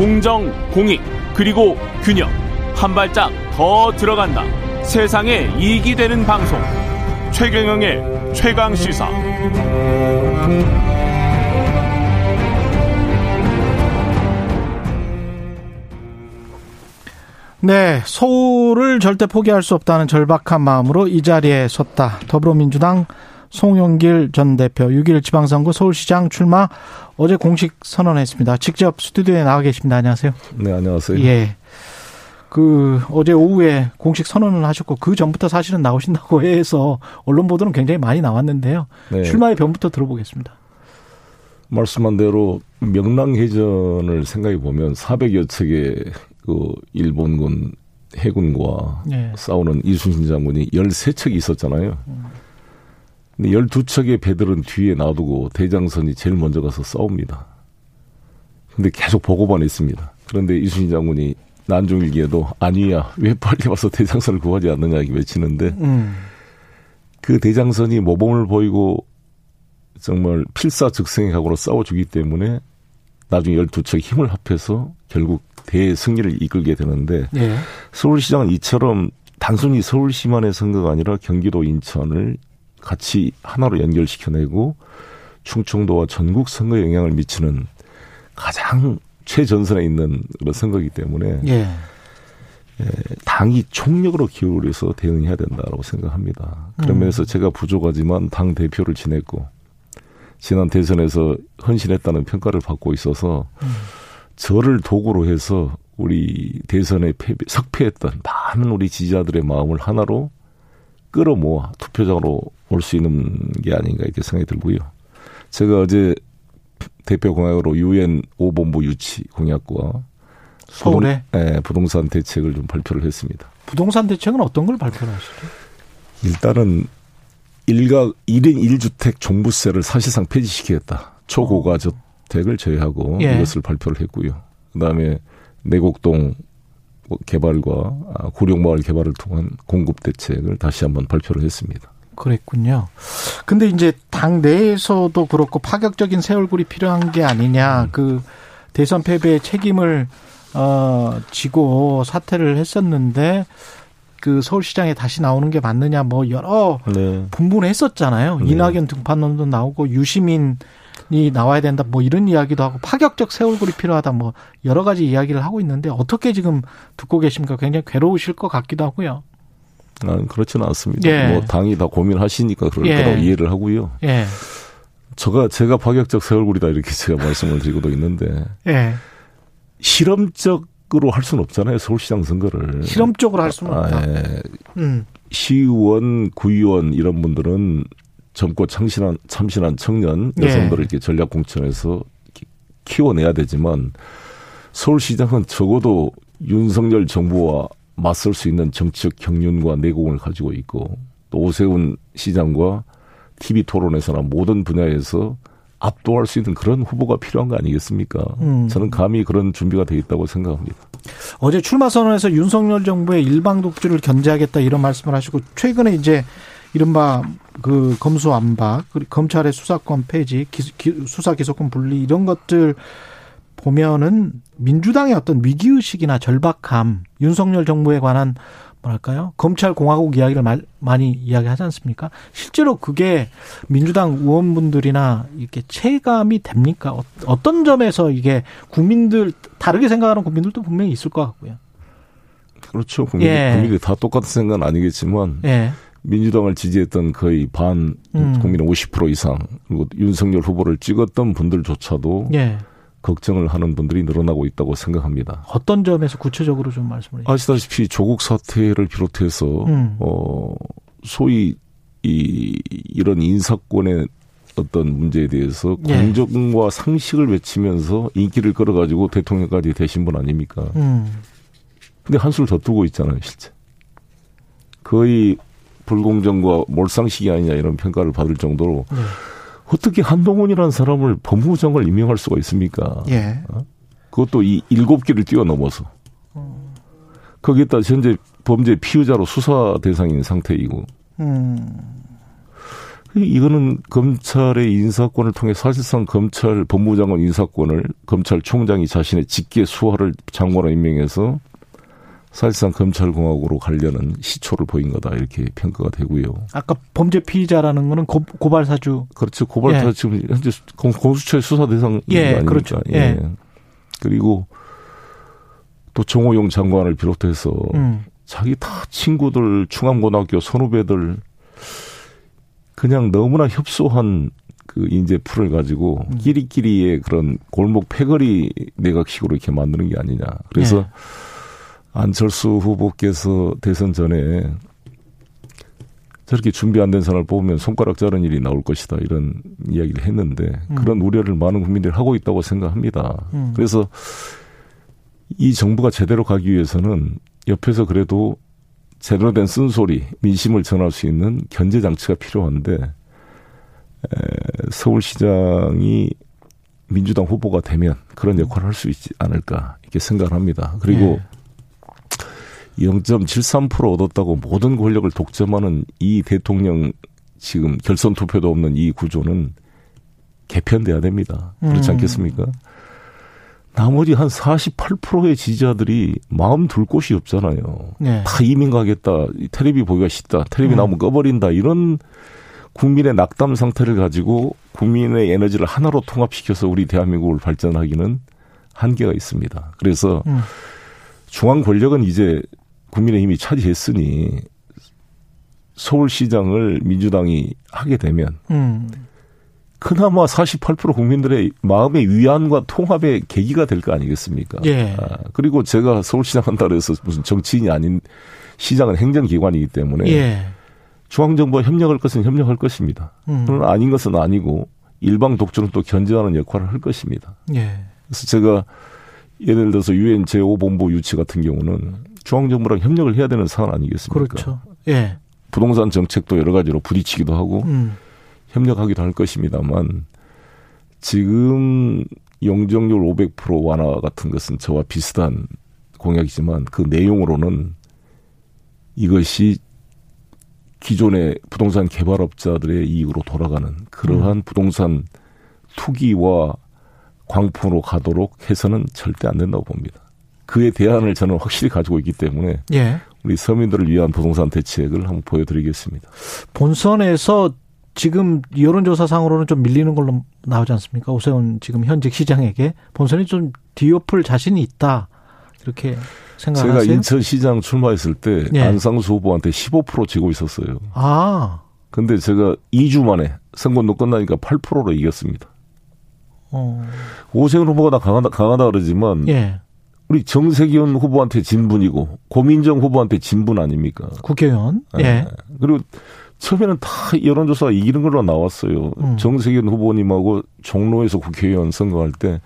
공정, 공익, 그리고 균형. 한 발짝 더 들어간다. 세상에 이익이 되는 방송. 최경영의 최강 시사. 네, 서울을 절대 포기할 수 없다는 절박한 마음으로 이 자리에 섰다. 더불어민주당 송영길 전 대표 6일 지방선거 서울시장 출마 어제 공식 선언했습니다. 직접 스튜디오에 나와 계십니다. 안녕하세요. 네, 안녕하세요. 예. 그 어제 오후에 공식 선언을 하셨고 그 전부터 사실은 나오신다고 해서 언론 보도는 굉장히 많이 나왔는데요. 네. 출마의 변부터 들어보겠습니다. 말씀한 대로 명랑해전을 생각해 보면 400여 척의 그 일본군 해군과 네. 싸우는 이순신 장군이 13척이 있었잖아요. 근데 12척의 배들은 뒤에 놔두고 대장선이 제일 먼저 가서 싸웁니다. 근데 계속 보고만 했습니다. 그런데 이순신 장군이 난중일기에도 아니야 왜 빨리 와서 대장선을 구하지 않느냐 외치는데 음. 그 대장선이 모범을 보이고 정말 필사즉생의 각오로 싸워주기 때문에 나중에 12척 힘을 합해서 결국 대승리를 이끌게 되는데 네. 서울시장은 이처럼 단순히 서울시만의 선거가 아니라 경기도 인천을 같이 하나로 연결시켜내고 충청도와 전국 선거에 영향을 미치는 가장 최전선에 있는 그런 선거이기 때문에 예. 예, 당이 총력으로 기울여서 대응해야 된다고 생각합니다. 그러면서 음. 제가 부족하지만 당 대표를 지냈고 지난 대선에서 헌신했다는 평가를 받고 있어서 음. 저를 도구로 해서 우리 대선에 패배, 석패했던 많은 우리 지지자들의 마음을 하나로 끌어모아 투표장으로 올 수 있는 게 아닌가 이렇게 생각이 들고요. 제가 어제 대표 공약으로 유엔 5본부 유치 공약과 서울에 부동, 네, 부동산 대책을 좀 발표를 했습니다. 부동산 대책은 어떤 걸 발표를 하시죠? 일단은 일가 1인 1주택 종부세를 사실상 폐지시키겠다. 초고가 주택을 제외하고 예. 이것을 발표를 했고요. 그다음에 내곡동 개발과 구룡마을 개발을 통한 공급 대책을 다시 한번 발표를 했습니다. 그랬군요. 근데 이제 당 내에서도 그렇고 파격적인 새 얼굴이 필요한 게 아니냐. 음. 그 대선 패배의 책임을 어 지고 사퇴를 했었는데 그 서울시장에 다시 나오는 게 맞느냐 뭐 여러 네. 분분을 했었잖아요. 네. 이낙연 등판론도 나오고 유시민 이 나와야 된다 뭐 이런 이야기도 하고 파격적 새 얼굴이 필요하다 뭐 여러 가지 이야기를 하고 있는데 어떻게 지금 듣고 계십니까? 굉장히 괴로우실 것 같기도 하고요. 아, 그렇지는 않습니다. 예. 뭐 당이 다 고민하시니까 그럴 예. 거라고 이해를 하고요. 예. 제가 제가 파격적 새 얼굴이다 이렇게 제가 말씀을 드리고도 있는데 예. 실험적으로 할 수는 없잖아요 서울시장 선거를 실험적으로 할 수는 없다. 아, 예. 음. 시의원, 구의원 이런 분들은 젊고 참신한 참신한 청년 예. 여성들을 이렇게 전략 공천에서 키워내야 되지만 서울시장은 적어도 윤석열 정부와 맞설 수 있는 정치적 경륜과 내공을 가지고 있고 또 오세훈 시장과 TV 토론에서나 모든 분야에서 압도할 수 있는 그런 후보가 필요한 거 아니겠습니까? 음. 저는 감히 그런 준비가 돼 있다고 생각합니다. 어제 출마 선언에서 윤석열 정부의 일방 독주를 견제하겠다 이런 말씀을 하시고 최근에 이제 이른바 그 검수 안박, 검찰의 수사권 폐지, 수사 기소권 분리 이런 것들 보면은 민주당의 어떤 위기의식이나 절박함, 윤석열 정부에 관한 뭐랄까요? 검찰 공화국 이야기를 말, 많이 이야기하지 않습니까? 실제로 그게 민주당 의원분들이나 이렇게 체감이 됩니까? 어, 떤 점에서 이게 국민들 다르게 생각하는 국민들도 분명히 있을 것 같고요. 그렇죠. 국민들, 예. 국민들이 다 똑같은 생각은 아니겠지만 예. 민주당을 지지했던 거의 반 음. 국민의 50% 이상 그리고 윤석열 후보를 찍었던 분들조차도 예. 걱정을 하는 분들이 늘어나고 있다고 생각합니다. 어떤 점에서 구체적으로 좀 말씀을. 아시다시피 조국 사태를 비롯해서 음. 어 소위 이 이런 인사권의 어떤 문제에 대해서 예. 공정과 상식을 외치면서 인기를 끌어가지고 대통령까지 되신 분 아닙니까? 음. 근데 한술 더 두고 있잖아요, 실제. 거의 불공정과 몰상식이 아니냐 이런 평가를 받을 정도로 네. 어떻게 한동훈이라는 사람을 법무장을 임명할 수가 있습니까? 예. 어? 그것도 이 일곱 개를 뛰어넘어서. 거기에다 현재 범죄 피의자로 수사 대상인 상태이고. 음. 이거는 검찰의 인사권을 통해 사실상 검찰 법무장관 인사권을 검찰총장이 자신의 직계 수하를 장관으로 임명해서 사실상 검찰공화국으로 가려는 시초를 보인 거다 이렇게 평가가 되고요. 아까 범죄 피의자라는 거는 고, 고발 사주 그렇죠. 고발 사주 예. 지금 현재 공수처의 수사 대상 예, 아닙니까? 그렇죠. 예. 예. 그리고 또 정호용 장관을 비롯해서 음. 자기 다 친구들 중앙고등학교 선후배들 그냥 너무나 협소한 그 인재 풀을 가지고 음. 끼리끼리의 그런 골목 패거리 내각식으로 이렇게 만드는 게 아니냐. 그래서 예. 안철수 후보께서 대선 전에 저렇게 준비 안 된 사람을 뽑으면 손가락 자른 일이 나올 것이다 이런 이야기를 했는데 음. 그런 우려를 많은 국민들이 하고 있다고 생각합니다. 음. 그래서 이 정부가 제대로 가기 위해서는 옆에서 그래도 제대로 된 쓴소리, 민심을 전할 수 있는 견제 장치가 필요한데 에, 서울시장이 민주당 후보가 되면 그런 역할을 할 수 있지 않을까 이렇게 생각을 합니다. 그리고 네. 0.73% 얻었다고 모든 권력을 독점하는 이 대통령 지금 결선 투표도 없는 이 구조는 개편돼야 됩니다. 그렇지 음. 않겠습니까? 나머지 한 48%의 지지자들이 마음 둘 곳이 없잖아요. 네. 다 이민 가겠다. 테레비 보기가 싫다. 테레비 음. 나오면 꺼버린다. 이런 국민의 낙담 상태를 가지고 국민의 에너지를 하나로 통합시켜서 우리 대한민국을 발전하기는 한계가 있습니다. 그래서 음. 중앙 권력은 이제 국민의힘이 차지했으니 서울시장을 민주당이 하게 되면 음. 그나마 48% 국민들의 마음의 위안과 통합의 계기가 될 거 아니겠습니까? 예. 아, 그리고 제가 서울시장 한다 그래서 무슨 정치인이 아닌 시장은 행정기관이기 때문에 예. 중앙정부와 협력할 것은 협력할 것입니다. 음. 그러나 아닌 것은 아니고 일방 독주는 또 견제하는 역할을 할 것입니다. 예. 그래서 제가 예를 들어서 유엔 제5본부 유치 같은 경우는 중앙정부랑 협력을 해야 되는 상황 아니겠습니까? 그렇죠. 예. 부동산 정책도 여러 가지로 부딪히기도 하고 음. 협력하기도 할 것입니다만 지금 용적률 500% 완화 같은 것은 저와 비슷한 공약이지만 그 내용으로는 이것이 기존의 부동산 개발업자들의 이익으로 돌아가는 그러한 음. 부동산 투기와 광풍으로 가도록 해서는 절대 안 된다고 봅니다. 그에 대안을 저는 확실히 가지고 있기 때문에 예. 우리 서민들을 위한 부동산 대책을 한번 보여드리겠습니다. 본선에서 지금 여론조사상으로는 좀 밀리는 걸로 나오지 않습니까? 오세훈 지금 현직 시장에게 본선이 좀 뒤엎을 자신이 있다 이렇게 생각하세요? 제가 인천시장 출마했을 때 예. 안상수 후보한테 15% 지고 있었어요. 아. 근데 제가 2주 만에 선거운동 끝나니까 8%로 이겼습니다. 어. 오세훈 후보가 다 강하다, 강하다 그러지만 예. 우리 정세균 후보한테 진분이고 고민정 후보한테 진분 아닙니까? 국회의원. 예. 예. 그리고 처음에는 다 여론조사가 이기는 걸로 나왔어요. 음. 정세균 후보님하고 종로에서 국회의원 선거할 때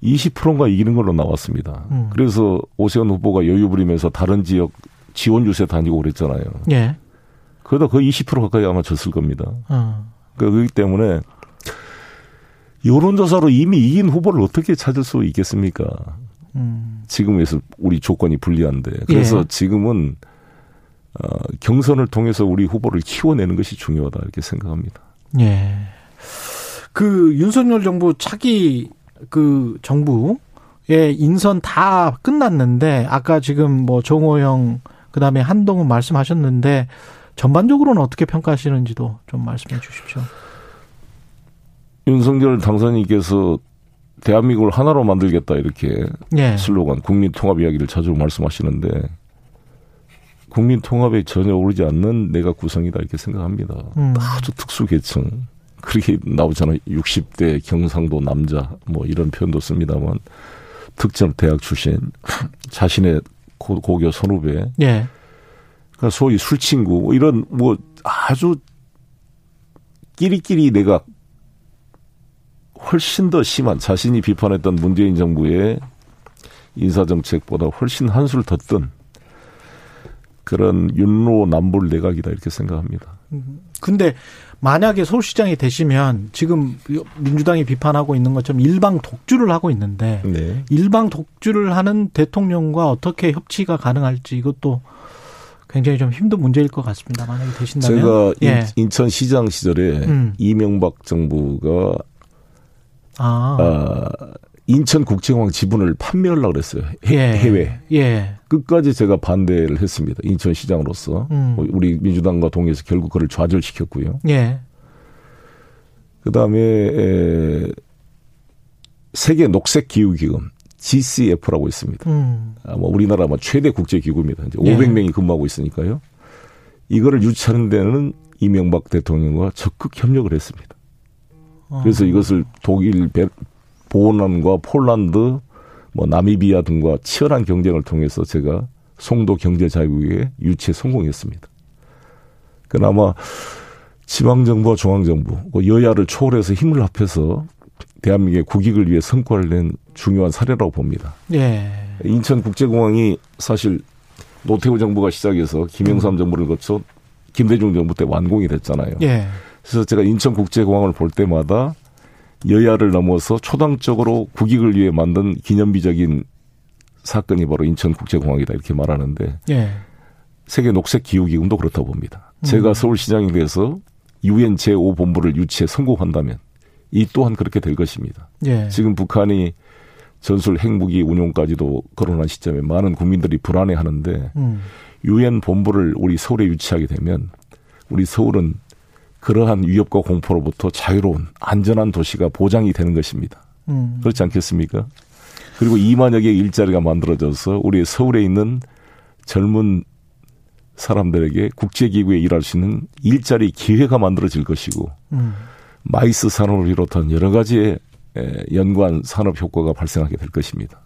20%인가 이기는 걸로 나왔습니다. 음. 그래서 오세훈 후보가 여유 부리면서 다른 지역 지원 유세 다니고 그랬잖아요. 예. 그러다 거의 20% 가까이 아마 졌을 겁니다. 어. 그렇기 때문에 여론조사로 이미 이긴 후보를 어떻게 찾을 수 있겠습니까? 음. 지금에서 우리 조건이 불리한데. 그래서 예. 지금은 어, 경선을 통해서 우리 후보를 키워내는 것이 중요하다 이렇게 생각합니다. 예. 그 윤석열 정부 차기 그 정부의 인선 다 끝났는데 아까 지금 뭐 정호영 그다음에 한동훈 말씀하셨는데 전반적으로는 어떻게 평가하시는지도 좀 말씀해 주십시오. 윤석열 당선인께서 대한민국을 하나로 만들겠다 이렇게 예. 슬로건 국민 통합 이야기를 자주 말씀하시는데 국민 통합에 전혀 오르지 않는 내각 구성이다 이렇게 생각합니다. 음. 아주 특수 계층 그렇게 나오잖아요. 60대 경상도 남자 뭐 이런 표현도 씁니다만 특정 대학 출신 자신의 고, 고교 선후배 예. 그러니까 소위 술 친구 뭐 이런 뭐 아주 끼리끼리 내가 훨씬 더 심한 자신이 비판했던 문재인 정부의 인사 정책보다 훨씬 한술 더뜬 그런 윤로 남불 내각이다 이렇게 생각합니다. 근데 만약에 서울시장이 되시면 지금 민주당이 비판하고 있는 것처럼 일방 독주를 하고 있는데 네. 일방 독주를 하는 대통령과 어떻게 협치가 가능할지 이것도 굉장히 좀 힘든 문제일 것 같습니다. 만약에 되신다면. 제가 예. 인천시장 시절에 음. 이명박 정부가 아. 아 인천국제공항 지분을 판매하려고 그랬어요. 해, 예. 해외. 예. 끝까지 제가 반대를 했습니다. 인천시장으로서. 음. 우리 민주당과 동의해서 결국 그를 좌절시켰고요. 예. 그 다음에, 세계 녹색 기후 기금. GCF라고 있습니다. 음. 아마 뭐 우리나라 뭐 최대 국제 기구입니다. 이제 예. 500명이 근무하고 있으니까요. 이거를 유치하는 데는 이명박 대통령과 적극 협력을 했습니다. 어. 그래서 이것을 독일, 베, 보란과 폴란드, 뭐 나미비아 등과 치열한 경쟁을 통해서 제가 송도 경제 자유국에 유치에 성공했습니다. 그나마 지방 정부와 중앙 정부, 그 여야를 초월해서 힘을 합해서 대한민국의 국익을 위해 성과를 낸 중요한 사례라고 봅니다. 예. 인천국제공항이 사실 노태우 정부가 시작해서 김영삼 음. 정부를 거쳐 김대중 정부 때 완공이 됐잖아요. 예. 그래서 제가 인천국제공항을 볼 때마다 여야를 넘어서 초당적으로 국익을 위해 만든 기념비적인 사건이 바로 인천국제공항이다 이렇게 말하는데 예. 세계 녹색 기후 기금도 그렇다고 봅니다. 제가 음. 서울시장이 돼서 유엔 제5 본부를 유치해 성공한다면 이 또한 그렇게 될 것입니다. 예. 지금 북한이 전술 핵무기 운용까지도 거론한 시점에 많은 국민들이 불안해하는데 음. 유엔 음. 본부를 우리 서울에 유치하게 되면 우리 서울은 그러한 위협과 공포로부터 자유로운 안전한 도시가 보장이 되는 것입니다. 음. 그렇지 않겠습니까? 그리고 2만여 개의 일자리가 만들어져서 우리 서울에 있는 젊은 사람들에게 국제기구에 일할 수 있는 일자리 기회가 만들어질 것이고 음. MICE 산업을 비롯한 여러 가지의 연관 산업 효과가 발생하게 될 것입니다.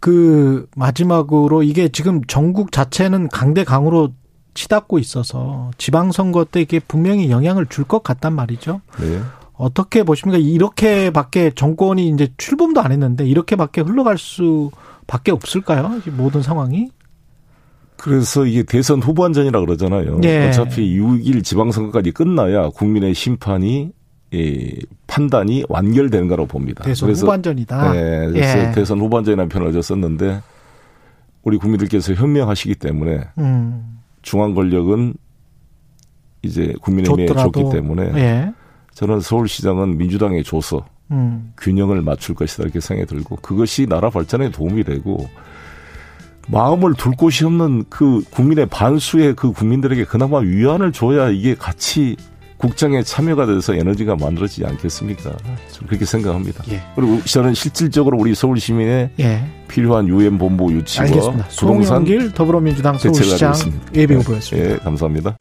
그 마지막으로 이게 지금 전국 자체는 강대강으로 치닫고 있어서 지방선거 때 이게 분명히 영향을 줄 것 같단 말이죠. 네. 어떻게 보십니까? 이렇게밖에 정권이 이제 출범도 안 했는데 이렇게밖에 흘러갈 수밖에 없을까요? 모든 상황이? 그래서 이게 대선 후반전이라 그러잖아요. 예. 어차피 6일 지방선거까지 끝나야 국민의 심판이 예, 판단이 완결되는 거라고 봅니다. 대선 그래서, 후반전이다. 네, 그래서 예. 대선 후반전이라는 표현을 썼는데 우리 국민들께서 현명하시기 때문에 음. 중앙 권력은 이제 국민의힘에 줬기 때문에 예. 저는 서울시장은 민주당에 줘서 음. 균형을 맞출 것이다 이렇게 생각이 들고 그것이 나라 발전에 도움이 되고 마음을 둘 곳이 없는 그 국민의 반수의 그 국민들에게 그나마 위안을 줘야 이게 같이 국장에 참여가 돼서 에너지가 만들어지지 않겠습니까? 좀 그렇게 생각합니다. 예. 그리고 저는 실질적으로 우리 서울 시민의 예. 필요한 유엔 본부 유치와 알겠습니다. 부동산 길 더불어민주당 서울시장 예비 후보였습니다. 예, 감사합니다.